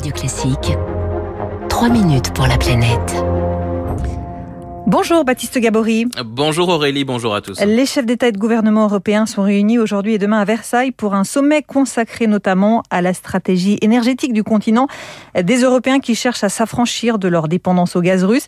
Radio Classique. 3 minutes pour la planète. Bonjour Baptiste Gabory. Bonjour Aurélie, bonjour à tous. Les chefs d'État et de gouvernement européens sont réunis aujourd'hui et demain à Versailles pour un sommet consacré notamment à la stratégie énergétique du continent des Européens qui cherchent à s'affranchir de leur dépendance au gaz russe.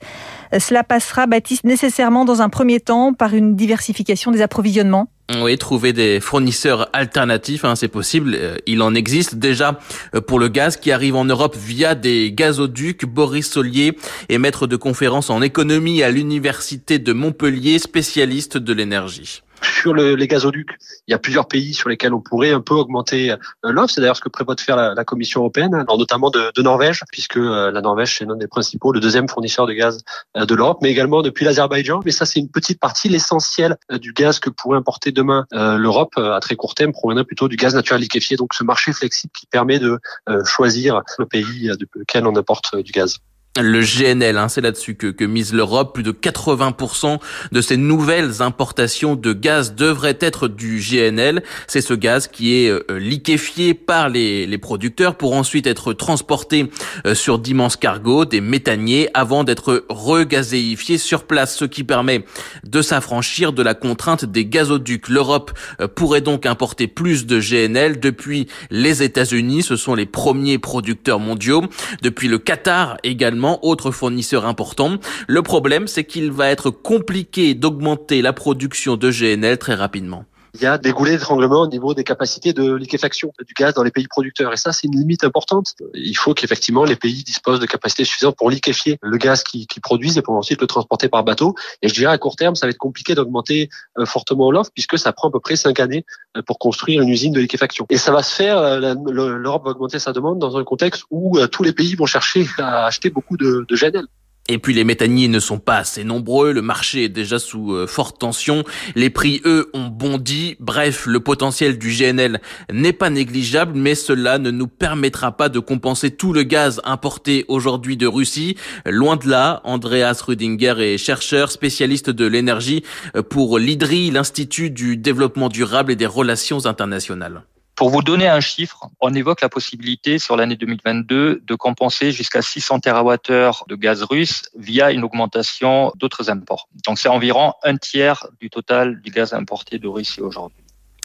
Cela passera, Baptiste, nécessairement dans un premier temps par une diversification des approvisionnements oui, trouver des fournisseurs alternatifs, hein, c'est possible. Euh, il en existe déjà euh, pour le gaz qui arrive en Europe via des gazoducs. Boris Solier est maître de conférence en économie à l'université de Montpellier, spécialiste de l'énergie sur le, les gazoducs, il y a plusieurs pays sur lesquels on pourrait un peu augmenter euh, l'offre. C'est d'ailleurs ce que prévoit de faire la, Commission européenne, notamment de, de Norvège, puisque euh, la Norvège c'est l'un des principaux, le deuxième fournisseur de gaz euh, de l'Europe, mais également depuis l'Azerbaïdjan. Mais ça, c'est une petite partie. L'essentiel du gaz que pourrait importer demain l'Europe à très court terme proviendrait plutôt du gaz naturel liquéfié. Donc, ce marché flexible qui permet de choisir le pays duquel on importe du gaz le GNL, hein, c'est là-dessus que, que, mise l'Europe. Plus de 80% de ces nouvelles importations de gaz devraient être du GNL. C'est ce gaz qui est euh, liquéfié par les, les, producteurs pour ensuite être transporté euh, sur d'immenses cargos, des méthaniers, avant d'être regazéifié sur place, ce qui permet de s'affranchir de la contrainte des gazoducs. L'Europe euh, pourrait donc importer plus de GNL depuis les États-Unis. Ce sont les premiers producteurs mondiaux. Depuis le Qatar également autre fournisseur important. Le problème, c'est qu'il va être compliqué d'augmenter la production de GNL très rapidement il y a des goulets d'étranglement au niveau des capacités de liquéfaction du gaz dans les pays producteurs. Et ça, c'est une limite importante. Il faut qu'effectivement les pays disposent de capacités suffisantes pour liquéfier le gaz qu'ils produisent et pour ensuite le transporter par bateau. Et je dirais à court terme, ça va être compliqué d'augmenter euh, fortement l'offre puisque ça prend à peu près cinq années euh, pour construire une usine de liquéfaction. Et ça va se faire, euh, l'Europe va augmenter sa demande dans un contexte où tous les pays vont chercher à acheter beaucoup de, de GNL. Et puis les méthaniers ne sont pas assez nombreux, le marché est déjà sous euh, forte tension, les prix eux ont bondi, bref, le potentiel du GNL n'est pas négligeable, mais cela ne nous permettra pas de compenser tout le gaz importé aujourd'hui de Russie. Loin de là, Andreas Rüdinger est chercheur spécialiste de l'énergie euh, pour l'IDRI, l'Institut du développement durable et des relations internationales. Pour vous donner un chiffre, on évoque la possibilité sur l'année 2022 de compenser jusqu'à 600 TWh de gaz russe via une augmentation d'autres imports. Donc c'est environ un tiers du total du gaz importé de Russie aujourd'hui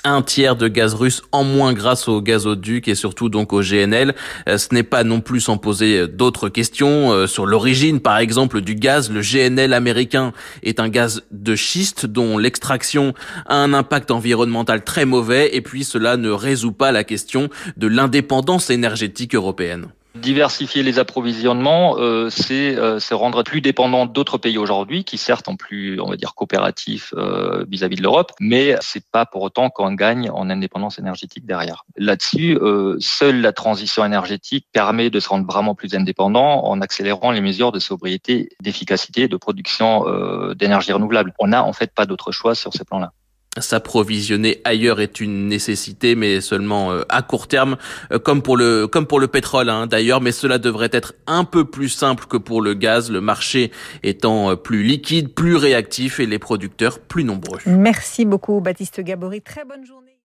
un tiers de gaz russe en moins grâce au gazoduc et surtout donc au GNL. Euh, ce n'est pas non plus sans poser euh, d'autres questions euh, sur l'origine, par exemple, du gaz. Le GNL américain est un gaz de schiste dont l'extraction a un impact environnemental très mauvais et puis cela ne résout pas la question de l'indépendance énergétique européenne. Diversifier les approvisionnements, euh, c'est euh, se rendre plus dépendant d'autres pays aujourd'hui, qui certes ont plus, on va dire, coopératifs euh, vis-à-vis de l'Europe, mais c'est pas pour autant qu'on gagne en indépendance énergétique derrière. Là-dessus, euh, seule la transition énergétique permet de se rendre vraiment plus indépendant en accélérant les mesures de sobriété, d'efficacité, de production d'énergie renouvelable. On n'a en fait pas d'autre choix sur ce plan-là. S'approvisionner ailleurs est une nécessité, mais seulement euh, à court terme, euh, comme pour le comme pour le pétrole hein, d'ailleurs. Mais cela devrait être un peu plus simple que pour le gaz, le marché étant euh, plus liquide, plus réactif et les producteurs plus nombreux. Merci beaucoup, Baptiste Gabory. Très bonne journée.